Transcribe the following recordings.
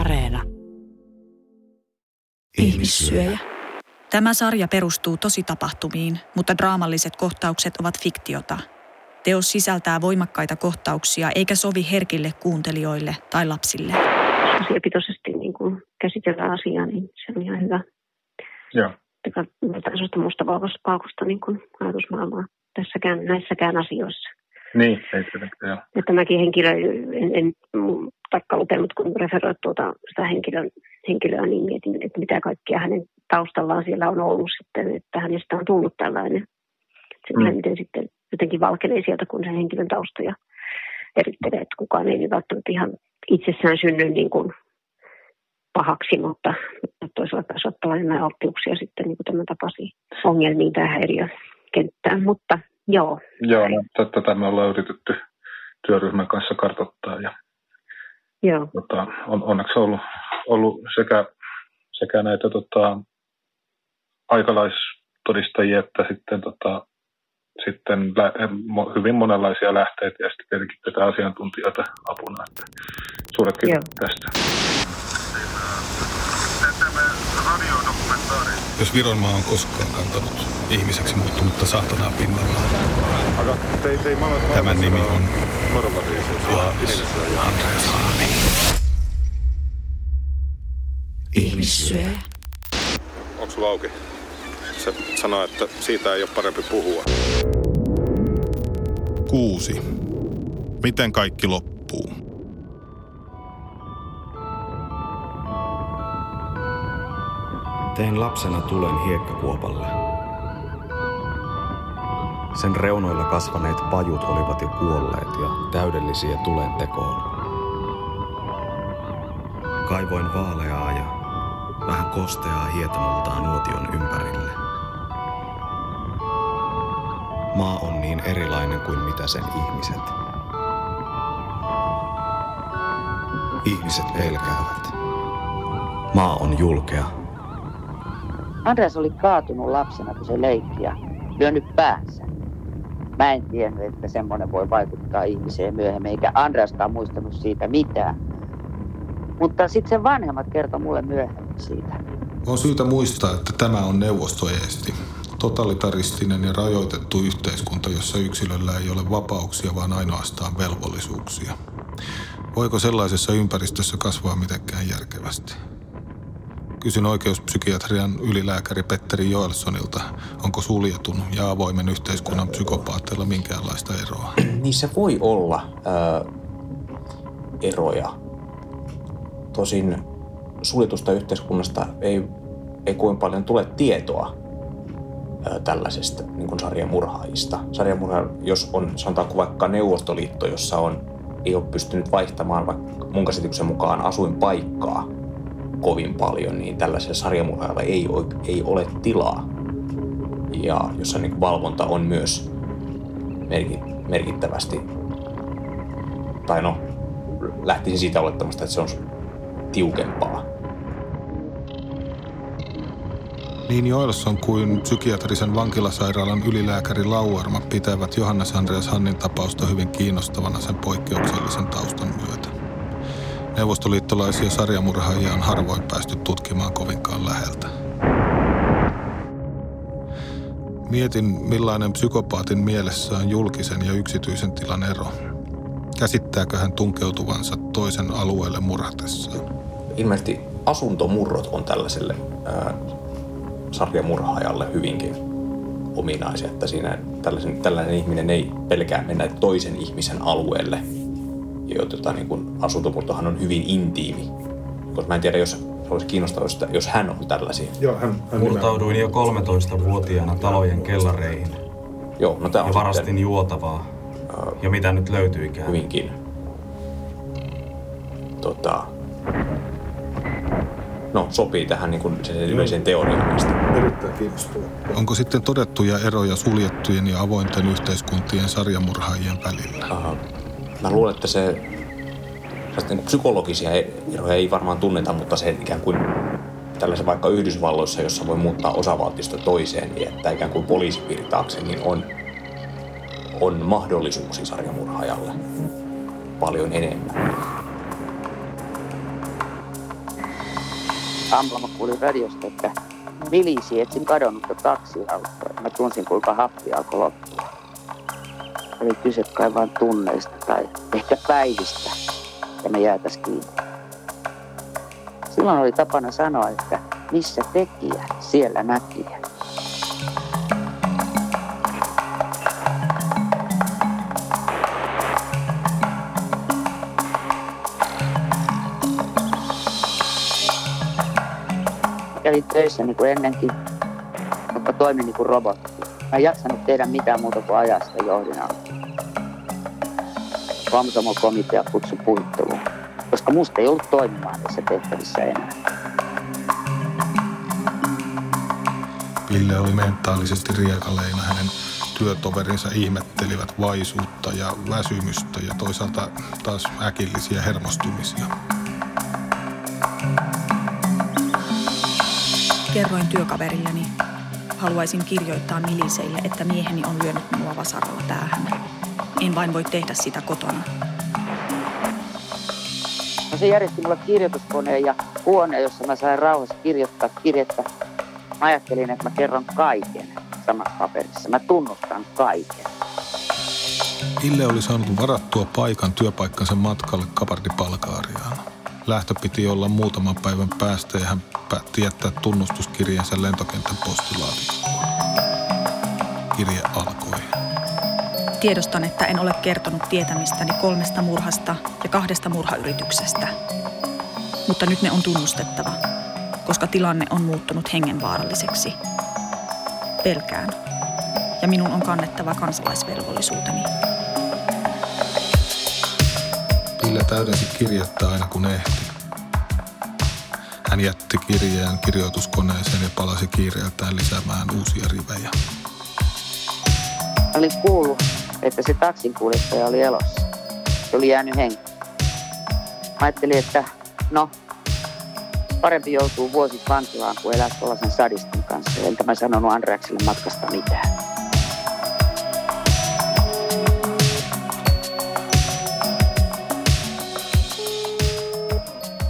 Areena. Ihmissyöjä. Tämä sarja perustuu tositapahtumiin, mutta draamalliset kohtaukset ovat fiktiota. Teos sisältää voimakkaita kohtauksia eikä sovi herkille kuuntelijoille tai lapsille. Asiapitoisesti niin kuin käsitellään asiaa, niin se on ihan hyvä. Joo. Eikä sellaista mustavalkoista niin kuin ajatusmaailmaa tässäkään, näissäkään asioissa. Niin, ei tietenkään, joo. Ja tämäkin henkilö, en, en taikka lukenut, kun referoit tuota, sitä henkilön, henkilöä, niin mietin, että mitä kaikkea hänen taustallaan siellä on ollut sitten, että hänestä on tullut tällainen. Se mm. miten sitten jotenkin valkenee sieltä, kun se henkilön taustoja erittelee, että kukaan ei välttämättä ihan itsessään synny niin kuin pahaksi, mutta toisaalta taas ottaa enemmän alttiuksia sitten niin kuin tämän tapaisiin ongelmiin tähän häiriökenttään. Mutta joo. Joo, no, tätä me ollaan yritetty työryhmän kanssa kartoittaa ja Joo. Tota, on onneksi ollut, ollut sekä, sekä näitä tota, aikalaistodistajia että sitten, tota, sitten lä- hyvin monenlaisia lähteitä ja sitten tietenkin tätä asiantuntijoita apuna. Että suuret kiitos tästä. Jos Vironmaa on koskaan kantanut ihmiseksi muuttunutta saatanaa pinnallaan. Tämän nimi on Laavis Andreas Haami. Ihmissyöjä. Onko sulla auki? Se sanoo, että siitä ei ole parempi puhua. Kuusi. Miten kaikki loppuu? Tein lapsena tulen hiekkakuopalle. Sen reunoilla kasvaneet pajut olivat jo kuolleet ja täydellisiä tulen tekoon. Kaivoin vaaleaa ja vähän kosteaa hietamultaa nuotion ympärille. Maa on niin erilainen kuin mitä sen ihmiset. Ihmiset pelkäävät. Maa on julkea. Andreas oli kaatunut lapsena, kun se leikki ja lyönyt päänsä. Mä en tiennyt, että semmoinen voi vaikuttaa ihmiseen myöhemmin, eikä Andreaskaan muistanut siitä mitään. Mutta sitten sen vanhemmat kertoi mulle myöhemmin siitä. On syytä muistaa, että tämä on neuvostoeesti. Totalitaristinen ja rajoitettu yhteiskunta, jossa yksilöllä ei ole vapauksia, vaan ainoastaan velvollisuuksia. Voiko sellaisessa ympäristössä kasvaa mitenkään järkevästi? Kysyn oikeuspsykiatrian ylilääkäri Petteri Joelssonilta, onko suljetun ja avoimen yhteiskunnan psykopaatteilla minkäänlaista eroa? Niissä voi olla ö, eroja. Tosin suljetusta yhteiskunnasta ei, ei kovin paljon tule tietoa ö, tällaisesta niin kuin sarjamurhaajista. Sarjamurha, jos on sanotaanko vaikka Neuvostoliitto, jossa on, ei ole pystynyt vaihtamaan vaikka mun käsityksen mukaan asuinpaikkaa kovin paljon, niin tällaisella sarjamurhaajalla ei ei ole tilaa. Ja jossa niin valvonta on myös merkittävästi, tai no, lähtisin siitä olettamasta, että se on tiukempaa. Niin Joelsson kuin psykiatrisen vankilasairaalan ylilääkäri Lauarma pitävät Johannes Andreas Hannin tapausta hyvin kiinnostavana sen poikkeuksellisen taustan myötä. Neuvostoliittolaisia sarjamurhaajia on harvoin päästy tutkimaan kovinkaan läheltä. Mietin, millainen psykopaatin mielessä on julkisen ja yksityisen tilan ero. Käsittääkö hän tunkeutuvansa toisen alueelle murhatessaan? Ilmeisesti asuntomurrot on tällaiselle ää, sarjamurhaajalle hyvinkin ominaisia, että siinä tällaisen, tällainen ihminen ei pelkää mennä toisen ihmisen alueelle – jota niin kuin asuntomurtohan on hyvin intiimi. Koska mä en tiedä, jos olisi kiinnostavaa, jos hän on tällaisia. Joo, hän, hän Murtauduin jo 13-vuotiaana talojen kellareihin. Joo, no tää on ja varastin sitten, juotavaa. Uh, ja mitä nyt löytyikään? Hyvinkin. Tota, no, sopii tähän niin kuin sen yleiseen teoriaan näistä. Erittäin kiinnostavaa. Onko sitten todettuja eroja suljettujen ja avointen yhteiskuntien sarjamurhaajien välillä? Aha mä luulen, että se niin psykologisia eroja ei varmaan tunneta, mutta se ikään kuin tällaisen vaikka Yhdysvalloissa, jossa voi muuttaa osavaltiosta toiseen, niin että ikään kuin poliisivirtaakseen, niin on, on mahdollisuuksia sarjamurhaajalle paljon enemmän. aamulla mä kuulin radiosta, että milisi etsin kadonnutta taksiautoa. Mä tunsin, kuinka happi alkoi loppua. Oli kyse kai vain tunneista tai ehkä päivistä, ja me jäätäis kiinni. Silloin oli tapana sanoa, että missä tekijä, siellä näkijä. kävin töissä niin kuin ennenkin, mutta toimin niin kuin robotti. Mä en jaksanut tehdä mitään muuta kuin ajaa sitä johdinaa. Vamsamo komitea kutsui puhutteluun, koska musta ei ollut toimimaan tässä tehtävissä enää. Ville oli mentaalisesti riekaleina. Hänen työtoverinsa ihmettelivät vaisuutta ja väsymystä ja toisaalta taas äkillisiä hermostumisia. Kerroin työkaverilleni. Haluaisin kirjoittaa miliseille, että mieheni on lyönyt minua vasaralla päähän. En vain voi tehdä sitä kotona. No se järjesti mulle kirjoituskoneen ja huone, jossa mä sain rauhassa kirjoittaa kirjettä. Mä ajattelin, että mä kerron kaiken samassa paperissa. Mä tunnustan kaiken. Ville oli saanut varattua paikan työpaikkansa matkalle Kapardipalkaariaan. Lähtö piti olla muutaman päivän päästä ja hän päätti jättää tunnustuskirjeensä lentokentän postilaatikkoon. Kirje alkoi. Tiedostan, että en ole kertonut tietämistäni kolmesta murhasta ja kahdesta murhayrityksestä. Mutta nyt ne on tunnustettava, koska tilanne on muuttunut hengenvaaralliseksi. Pelkään. Ja minun on kannettava kansalaisvelvollisuuteni. Ville täydensi kirjettä aina kun ehti. Hän jätti kirjeen kirjoituskoneeseen ja palasi kiireeltään lisäämään uusia rivejä. Olin kuullut, että se taksinkuljettaja oli elossa. Se oli jäänyt henkiin. Mä ajattelin, että no, parempi joutuu vuosi vankilaan kuin elää tuollaisen sadistin kanssa. Enkä mä sanonut Andreakselle matkasta mitään.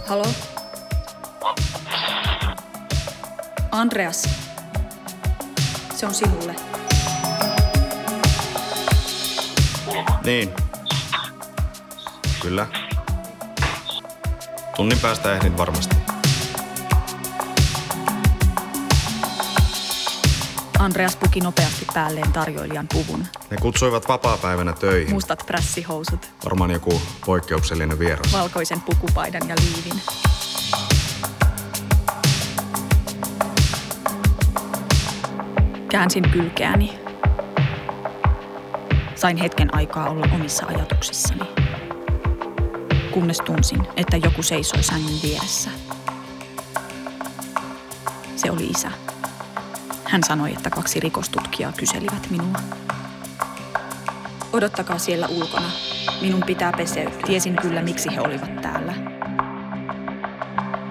Halo? Andreas. Se on sinulle. Niin. Kyllä. Tunnin päästä ehdin varmasti. Andreas puki nopeasti päälleen tarjoilijan puvun. Ne kutsuivat vapaapäivänä töihin. Mustat prässihousut, Varmaan joku poikkeuksellinen vieras. valkoisen pukupaidan ja liivin. Käänsin kylkeäni. Sain hetken aikaa olla omissa ajatuksissani. Kunnes tunsin, että joku seisoi sängyn vieressä. Se oli isä. Hän sanoi, että kaksi rikostutkijaa kyselivät minua. Odottakaa siellä ulkona. Minun pitää peseytyä. Tiesin kyllä, miksi he olivat täällä.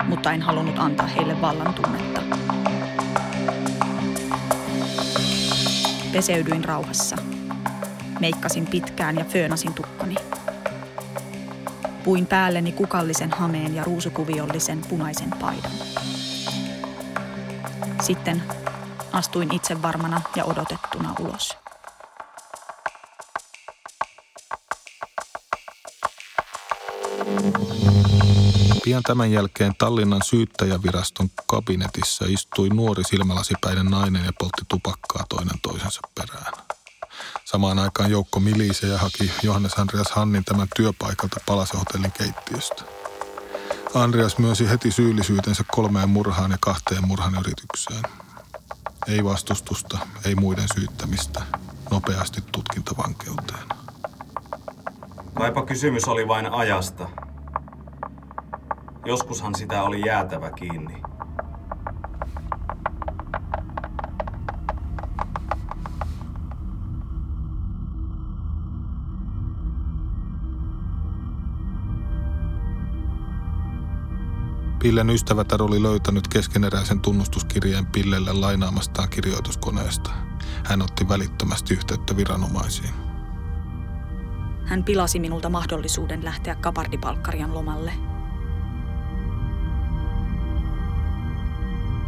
Mutta en halunnut antaa heille vallan tunnetta. Peseydyin rauhassa. Meikkasin pitkään ja föönasin tukkani. Puin päälleni kukallisen hameen ja ruusukuviollisen punaisen paidan. Sitten astuin itse varmana ja odotettuna ulos. Pian tämän jälkeen Tallinnan syyttäjäviraston kabinetissa istui nuori silmälasipäinen nainen ja poltti tupakkaa toinen toisensa perään. Samaan aikaan joukko milisejä haki Johannes Andreas Hannin tämän työpaikalta Palasehotellin keittiöstä. Andreas myönsi heti syyllisyytensä kolmeen murhaan ja kahteen murhan yritykseen. Ei vastustusta, ei muiden syyttämistä. Nopeasti tutkintavankeuteen. Kaipa kysymys oli vain ajasta. Joskushan sitä oli jäätävä kiinni. Pillen ystävätär oli löytänyt keskeneräisen tunnustuskirjeen Pillelle lainaamastaan kirjoituskoneesta. Hän otti välittömästi yhteyttä viranomaisiin. Hän pilasi minulta mahdollisuuden lähteä kapardipalkkarian lomalle.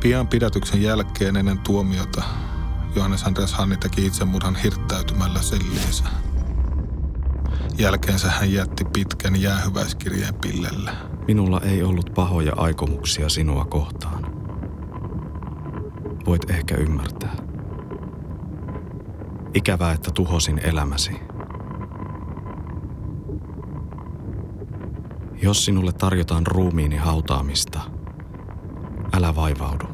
Pian pidätyksen jälkeen ennen tuomiota Johannes Andreas Hanni teki itsemurhan hirttäytymällä selliinsä. Jälkeensä hän jätti pitkän jäähyväiskirjeen pillelle. Minulla ei ollut pahoja aikomuksia sinua kohtaan. Voit ehkä ymmärtää. Ikävää, että tuhosin elämäsi. Jos sinulle tarjotaan ruumiini hautaamista, älä vaivaudu.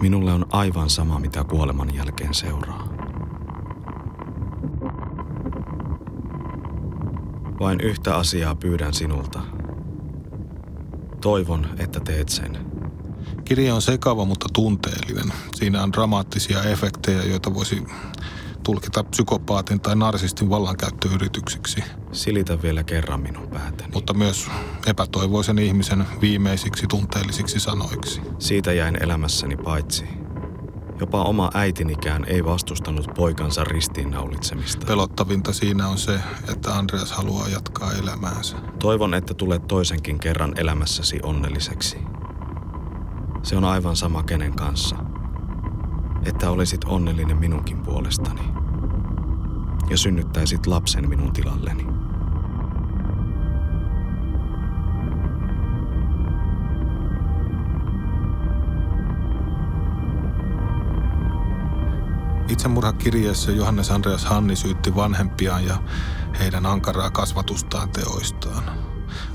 Minulle on aivan sama, mitä kuoleman jälkeen seuraa. Vain yhtä asiaa pyydän sinulta. Toivon, että teet sen. Kirja on sekava, mutta tunteellinen. Siinä on dramaattisia efektejä, joita voisi tulkita psykopaatin tai narsistin vallankäyttöyrityksiksi. Silitä vielä kerran minun päätäni. Mutta myös epätoivoisen ihmisen viimeisiksi tunteellisiksi sanoiksi. Siitä jäin elämässäni paitsi. Jopa oma äitinikään ei vastustanut poikansa ristiinnaulitsemista. Pelottavinta siinä on se, että Andreas haluaa jatkaa elämäänsä. Toivon, että tulet toisenkin kerran elämässäsi onnelliseksi. Se on aivan sama kenen kanssa. Että olisit onnellinen minunkin puolestani. Ja synnyttäisit lapsen minun tilalleni. Itsemurhakirjeessä Johannes Andreas Hanni syytti vanhempiaan ja heidän ankaraa kasvatustaan teoistaan.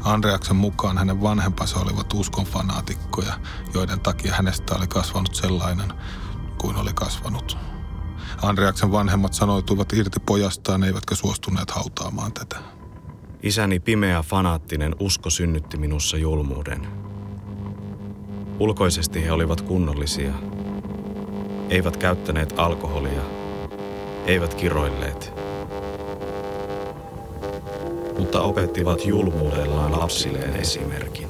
Andreaksen mukaan hänen vanhempansa olivat uskon fanaatikkoja, joiden takia hänestä oli kasvanut sellainen kuin oli kasvanut. Andreaksen vanhemmat sanoituivat irti pojastaan, eivätkä suostuneet hautaamaan tätä. Isäni pimeä fanaattinen usko synnytti minussa julmuuden. Ulkoisesti he olivat kunnollisia. Eivät käyttäneet alkoholia. Eivät kiroilleet. Mutta opettivat julmuudellaan lapsilleen esimerkin.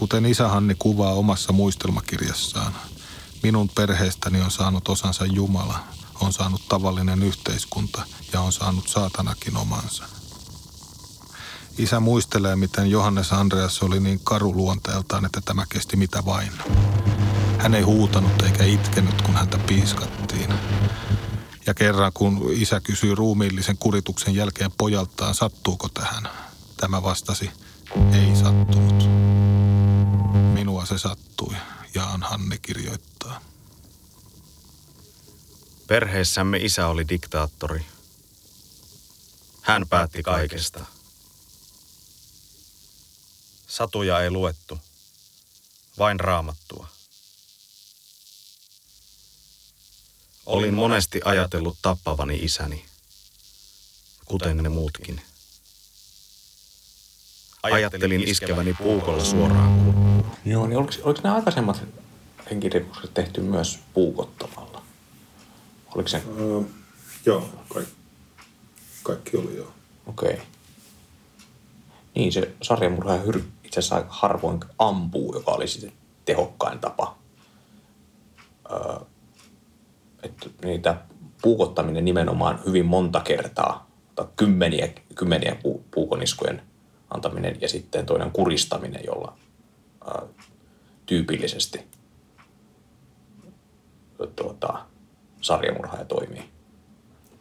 Kuten isä Hanni kuvaa omassa muistelmakirjassaan, minun perheestäni on saanut osansa Jumala, on saanut tavallinen yhteiskunta ja on saanut saatanakin omansa. Isä muistelee, miten Johannes Andreas oli niin karu luonteeltaan, että tämä kesti mitä vain. Hän ei huutanut eikä itkenyt, kun häntä piiskattiin. Ja kerran kun isä kysyi ruumiillisen kurituksen jälkeen pojaltaan, sattuuko tähän, tämä vastasi, ei sattunut. Se sattui, Jaan Hanne kirjoittaa. Perheessämme isä oli diktaattori. Hän päätti kaikesta. Satuja ei luettu, vain raamattua. Olin monesti ajatellut tappavani isäni, kuten ne muutkin. Ajattelin iskeväni puukolla suoraan kurkkuun. Joo, niin oliko, oliko nämä aikaisemmat henkirikokset tehty myös puukottamalla? Oliko se? Öö, joo, kaikki, kaikki oli joo. Okei. Okay. Niin, se sarjamurhaaja hyr itse asiassa aika harvoin ampuu, joka oli sitten tehokkain tapa. Öö, että niitä puukottaminen nimenomaan hyvin monta kertaa, tai kymmeniä, kymmeniä pu, puukoniskujen antaminen ja sitten toinen kuristaminen, jolla ää, tyypillisesti tuota, sarjamurhaaja toimii.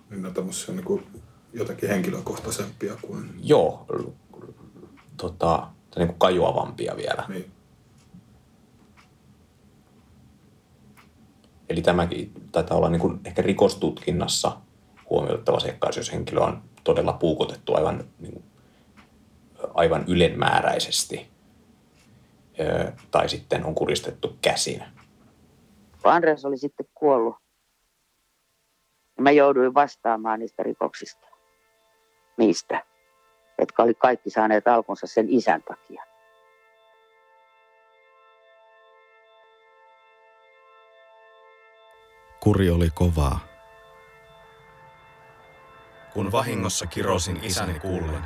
Niin on tämmöisiä niin kuin jotenkin henkilökohtaisempia kuin... Joo, tota, niin kuin kajoavampia vielä. Niin. Eli tämäkin taitaa olla niin kuin ehkä rikostutkinnassa huomioittava seikka, jos henkilö on todella puukotettu aivan, niin kuin, aivan ylenmääräisesti tai sitten on kuristettu käsin. Kun Andres oli sitten kuollut, niin mä jouduin vastaamaan niistä rikoksista. Niistä, jotka oli kaikki saaneet alkunsa sen isän takia. Kuri oli kovaa. Kun vahingossa kirosin isäni kuullen,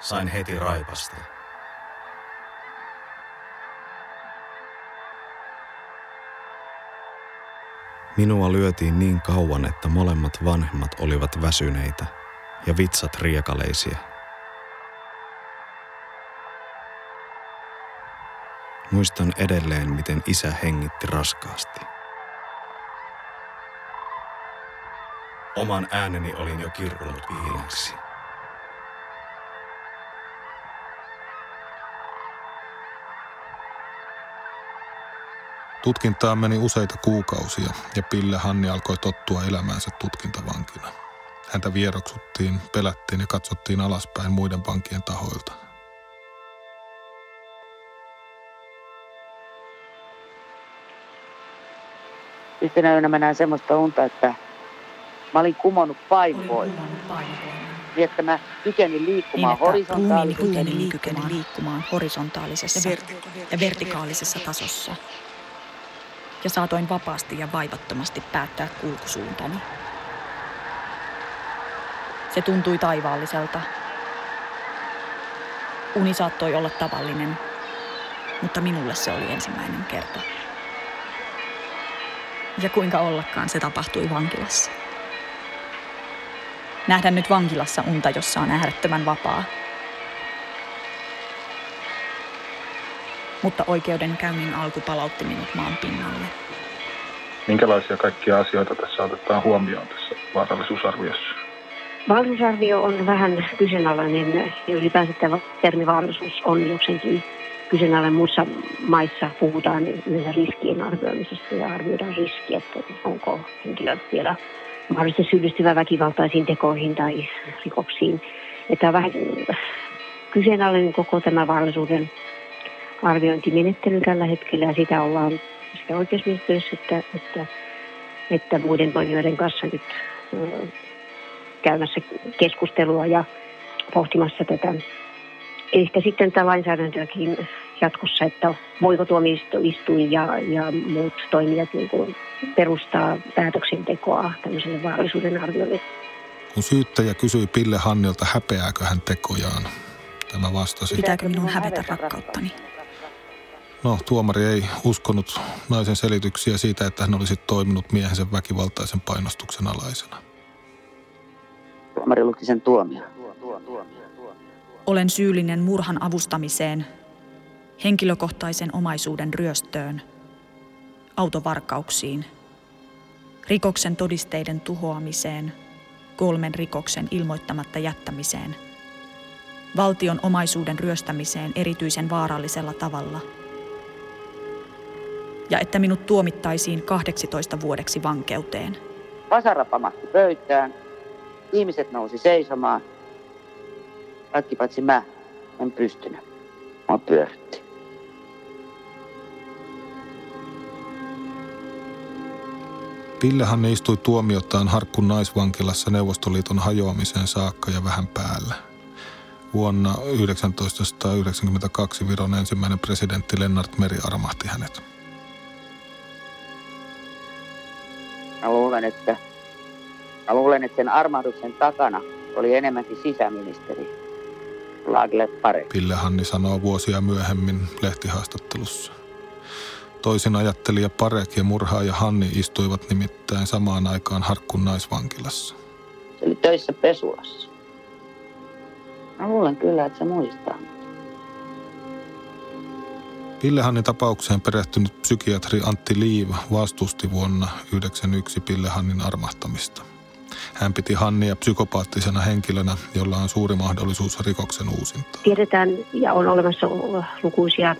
sain heti raipasta. Minua lyötiin niin kauan, että molemmat vanhemmat olivat väsyneitä ja vitsat riekaleisia. Muistan edelleen, miten isä hengitti raskaasti. Oman ääneni olin jo kirkunut viileäksi. Tutkintaan meni useita kuukausia ja Pille Hanni alkoi tottua elämäänsä tutkintavankina. Häntä vieroksuttiin, pelättiin ja katsottiin alaspäin muiden vankien tahoilta. Yhtenä yönä mä näin semmoista unta, että mä olin kumonnut pain pois. Niin, että mä kykenin liikkumaan niin, horisontaalisesti. Ruumiini kykeni liikkumaan horisontaalisessa ja vertikaalisessa tasossa. Ja saatoin vapaasti ja vaivattomasti päättää kulkusuuntani. Se tuntui taivaalliselta. Uni saattoi olla tavallinen, mutta minulle se oli ensimmäinen kerta. Ja kuinka ollakaan se tapahtui vankilassa. Nähdä nyt vankilassa unta, jossa on äärettömän vapaa. Mutta oikeudenkäynnin alku palautti minut maan pinnalle. Minkälaisia kaikkia asioita tässä otetaan huomioon tässä vaarallisuusarviossa? Vaarallisuusarvio on vähän kyseenalainen ja ylipäänsä tämä termi vaarallisuus on jokseenkin kyseenalainen. Muissa maissa puhutaan yleensä riskien arvioimisesta ja arvioidaan riskiä, että onko henkilö vielä mahdollisesti syyllistyvä väkivaltaisiin tekoihin tai rikoksiin. Että on vähän kyseenalainen koko tämä vaarallisuuden arviointimenettely tällä hetkellä ja sitä ollaan sekä oikeusministeriössä että, että, että muiden toimijoiden kanssa nyt käymässä keskustelua ja pohtimassa tätä. Ehkä sitten tämä lainsäädäntöäkin jatkossa, että voiko tuomioistuin ja, ja muut toimijat niin kuin perustaa päätöksentekoa tämmöiselle vaarallisuuden arvioille. Kun syyttäjä kysyi Pille Hannilta, häpeääkö hän tekojaan, tämä vastasi. Pitääkö minun hävetä rakkauttani? No, tuomari ei uskonut naisen selityksiä siitä, että hän olisi toiminut miehensä väkivaltaisen painostuksen alaisena. Tuomari luki sen tuomio. Olen syyllinen murhan avustamiseen, henkilökohtaisen omaisuuden ryöstöön, autovarkauksiin, rikoksen todisteiden tuhoamiseen, kolmen rikoksen ilmoittamatta jättämiseen, valtion omaisuuden ryöstämiseen erityisen vaarallisella tavalla ja että minut tuomittaisiin 18 vuodeksi vankeuteen. Vasara pamahti pöytään. Ihmiset nousi seisomaan. Kaikki paitsi mä. En pystynyt. Mä pyöritti. Pillehan istui tuomiotaan Harkkun naisvankilassa Neuvostoliiton hajoamiseen saakka ja vähän päällä. Vuonna 1992 Viron ensimmäinen presidentti Lennart Meri armahti hänet. Luulen, että, mä luulen, että sen armahduksen takana oli enemmänkin sisäministeri Lagle Pare. Pille Hanni sanoo vuosia myöhemmin lehtihaastattelussa. Toisin ajattelija Parek ja murhaaja Hanni istuivat nimittäin samaan aikaan Harkkun naisvankilassa. Se oli töissä Pesulassa. Mä luulen kyllä, että se muistaa. Pillehannin tapaukseen perehtynyt psykiatri Antti Liiv vastusti vuonna 1991 Pillehannin armahtamista. Hän piti Hannia psykopaattisena henkilönä, jolla on suuri mahdollisuus rikoksen uusintaan. Tiedetään ja on olemassa lukuisia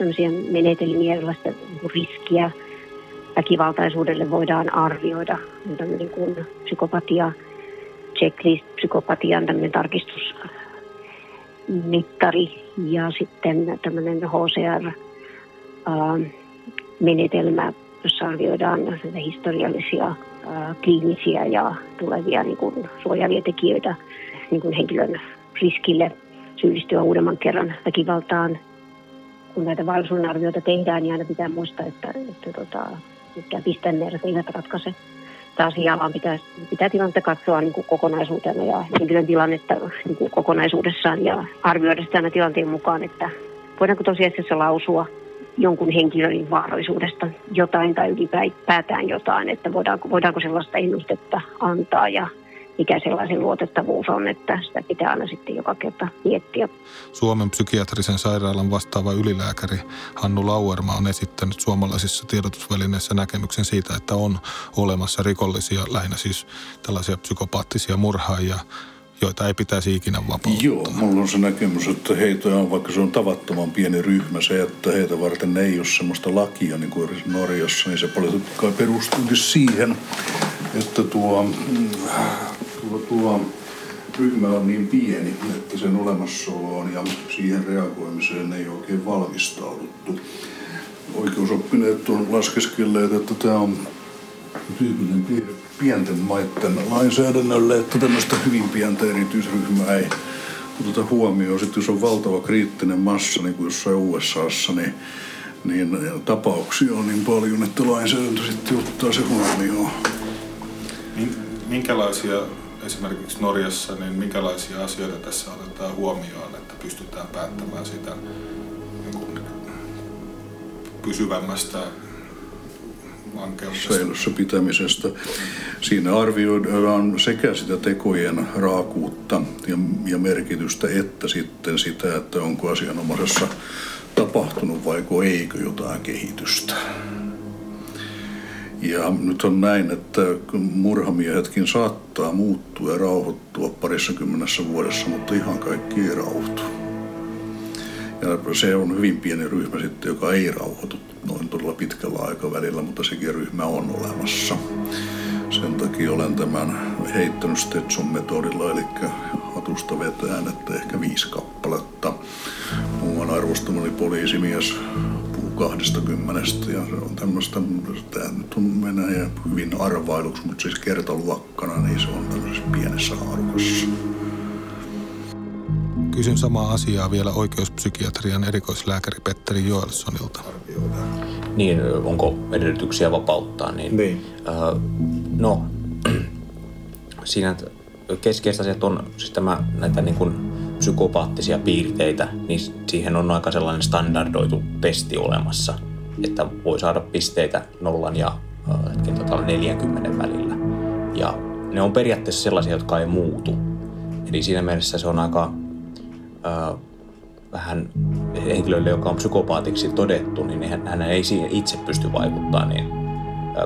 menetelmiä, joilla riskiä väkivaltaisuudelle voidaan arvioida. Tämmöinen kuin psykopatia, checklist, psykopatian tämmöinen tarkistusmittari ja sitten tämmöinen HCR, menetelmä, jossa arvioidaan historiallisia, kliinisiä ja tulevia niin kuin, suojaavia tekijöitä niin kuin henkilön riskille syyllistyä uudemman kerran väkivaltaan. Kun näitä vaarallisuuden arvioita tehdään, niin aina pitää muistaa, että, että, tota, että pistemäärät eivät ratkaise taas jalan pitää, pitää tilannetta katsoa niin kuin kokonaisuutena ja henkilön tilannetta niin kuin kokonaisuudessaan ja arvioida sitä aina tilanteen mukaan, että voidaanko tosiasiassa lausua jonkun henkilön vaarallisuudesta jotain tai ylipäätään jotain, että voidaanko, voidaanko sellaista ennustetta antaa ja mikä sellaisen luotettavuus on, että sitä pitää aina sitten joka kerta miettiä. Suomen psykiatrisen sairaalan vastaava ylilääkäri Hannu Lauerma on esittänyt suomalaisissa tiedotusvälineissä näkemyksen siitä, että on olemassa rikollisia, lähinnä siis tällaisia psykopaattisia murhaajia, joita ei pitäisi ikinä vapauttaa. Joo, mulla on se näkemys, että heitä on, vaikka se on tavattoman pieni ryhmä, se, että heitä varten ei ole sellaista lakia niin kuin Norjassa, niin se politiikka perustuukin siihen, että tuo, tuo, tuo ryhmä on niin pieni, että sen olemassaoloon ja siihen reagoimiseen ei oikein valmistauduttu. Oikeusoppineet on laskeskelleet, että tämä on tyypillinen piirre pienten maiden lainsäädännölle, että tämmöistä hyvin pientä erityisryhmää ei oteta huomioon. Sitten jos on valtava kriittinen massa, niin kuin jossain USAssa, niin, niin tapauksia on niin paljon, että lainsäädäntö sitten ottaa se huomioon. Minkälaisia esimerkiksi Norjassa, niin minkälaisia asioita tässä otetaan huomioon, että pystytään päättämään sitä niin säilössä pitämisestä. Siinä arvioidaan sekä sitä tekojen raakuutta ja, ja merkitystä, että sitten sitä, että onko asianomaisessa tapahtunut vai eikö jotain kehitystä. Ja nyt on näin, että murhamiehetkin saattaa muuttua ja rauhoittua parissa kymmenessä vuodessa, mutta ihan kaikki ei rauhoitu. Ja se on hyvin pieni ryhmä sitten, joka ei rauhoitu noin todella pitkällä aikavälillä, mutta sekin ryhmä on olemassa. Sen takia olen tämän heittänyt Stetson-metodilla, eli hatusta vetään, että ehkä viisi kappaletta. Muuan arvostamani poliisimies puhuu 20 ja se on tämmöistä, tämä nyt on menee hyvin arvailuksi, mutta siis kertaluokkana, niin se on tämmöisessä pienessä haarukassa. Kysyn samaa asiaa vielä oikeuspsykiatrian erikoislääkäri Petteri Joelssonilta. Niin, onko edellytyksiä vapauttaa? Niin, niin. Äh, no, siinä keskeiset asiat on siis tämä, näitä niin kuin psykopaattisia piirteitä, niin siihen on aika sellainen standardoitu testi olemassa, että voi saada pisteitä nollan ja äh, 40 välillä. Ja ne on periaatteessa sellaisia, jotka ei muutu. Eli siinä mielessä se on aika vähän henkilölle, joka on psykopaatiksi todettu, niin hän, hän ei siihen itse pysty vaikuttaa. Niin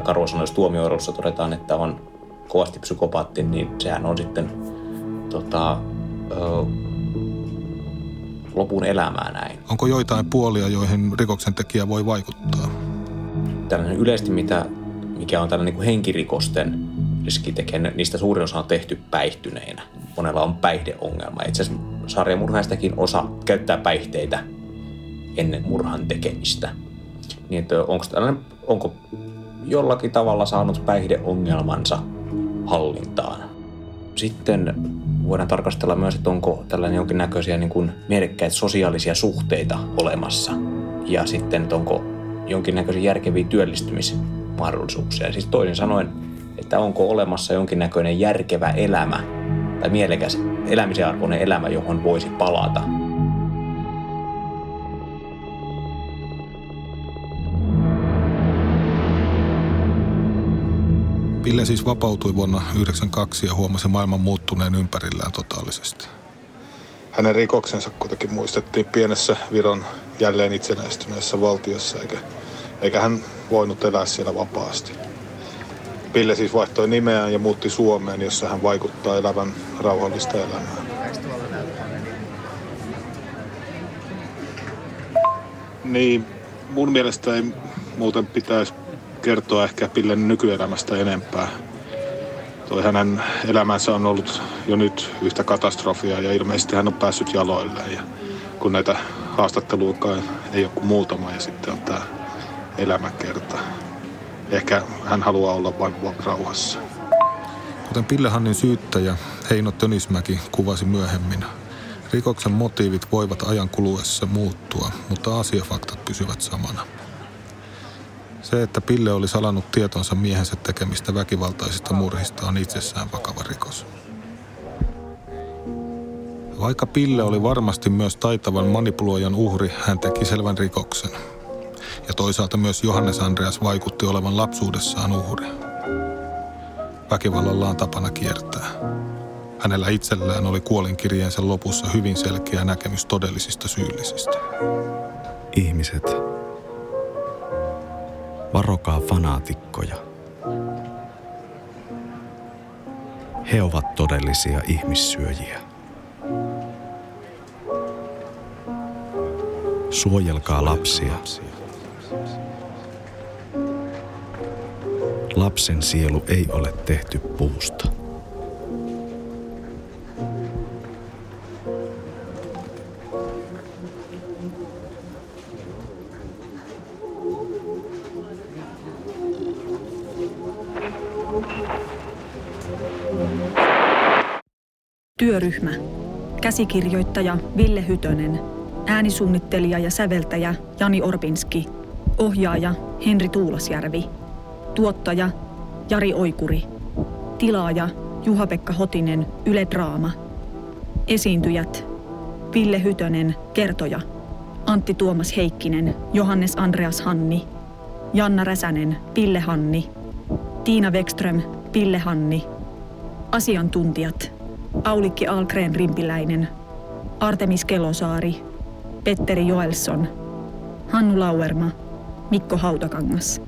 Karvo sanoi, jos tuomioidossa todetaan, että on kovasti psykopaatti, niin sehän on sitten tota, ö, lopun elämää näin. Onko joitain puolia, joihin rikoksen tekijä voi vaikuttaa? Tällainen yleisesti, mitä, mikä on tällainen niin henkirikosten riskitekijä, niistä suurin osa on tehty päihtyneinä. Monella on päihdeongelma. Itse asiassa sarjamurhaistakin osa käyttää päihteitä ennen murhan tekemistä. Niin, että onko, tällainen, onko jollakin tavalla saanut päihdeongelmansa hallintaan. Sitten voidaan tarkastella myös, että onko tällainen jonkinnäköisiä niin kuin mielekkäitä sosiaalisia suhteita olemassa. Ja sitten, että onko jonkinnäköisiä järkeviä työllistymismahdollisuuksia. Siis toisin sanoen, että onko olemassa jonkinnäköinen järkevä elämä tai mielekäs elämisen arvoinen elämä, johon voisi palata. Pille siis vapautui vuonna 1992 ja huomasi maailman muuttuneen ympärillään totaalisesti. Hänen rikoksensa kuitenkin muistettiin pienessä Viron jälleen itsenäistyneessä valtiossa, eikä, eikä hän voinut elää siellä vapaasti. Pille siis vaihtoi nimeään ja muutti Suomeen, jossa hän vaikuttaa elävän rauhallista elämää. Niin, mun mielestä ei muuten pitäisi kertoa ehkä Pillen nykyelämästä enempää. Toi hänen elämänsä on ollut jo nyt yhtä katastrofia ja ilmeisesti hän on päässyt jaloilleen. Ja kun näitä haastatteluakaan ei ole kuin muutama ja sitten on tämä elämäkerta. Ehkä hän haluaa olla vain rauhassa. Kuten Pillehannin syyttäjä Heino Tönismäki kuvasi myöhemmin, rikoksen motiivit voivat ajan kuluessa muuttua, mutta asiafaktat pysyvät samana. Se, että Pille oli salannut tietonsa miehensä tekemistä väkivaltaisista murhista on itsessään vakava rikos. Vaikka Pille oli varmasti myös taitavan manipuloijan uhri, hän teki selvän rikoksen. Ja toisaalta myös Johannes Andreas vaikutti olevan lapsuudessaan uhri. Väkivallalla on tapana kiertää. Hänellä itsellään oli kuolinkirjeensä lopussa hyvin selkeä näkemys todellisista syyllisistä. Ihmiset, varokaa fanaatikkoja. He ovat todellisia ihmissyöjiä. Suojelkaa lapsia. Lapsen sielu ei ole tehty puusta. Työryhmä. Käsikirjoittaja Ville Hytönen. Äänisuunnittelija ja säveltäjä Jani Orbinski. Ohjaaja Henri Tuulasjärvi. Tuottaja Jari Oikuri. Tilaaja Juha-Pekka Hotinen, Yle Draama. Esiintyjät Ville Hytönen, kertoja. Antti Tuomas Heikkinen, Johannes Andreas Hanni. Janna Räsänen, Pille Hanni. Tiina Wekström, Pille Hanni. Asiantuntijat Aulikki Algren Rimpiläinen, Artemis Kelosaari, Petteri Joelsson, Hannu Lauerma, Mikko Hautakangas.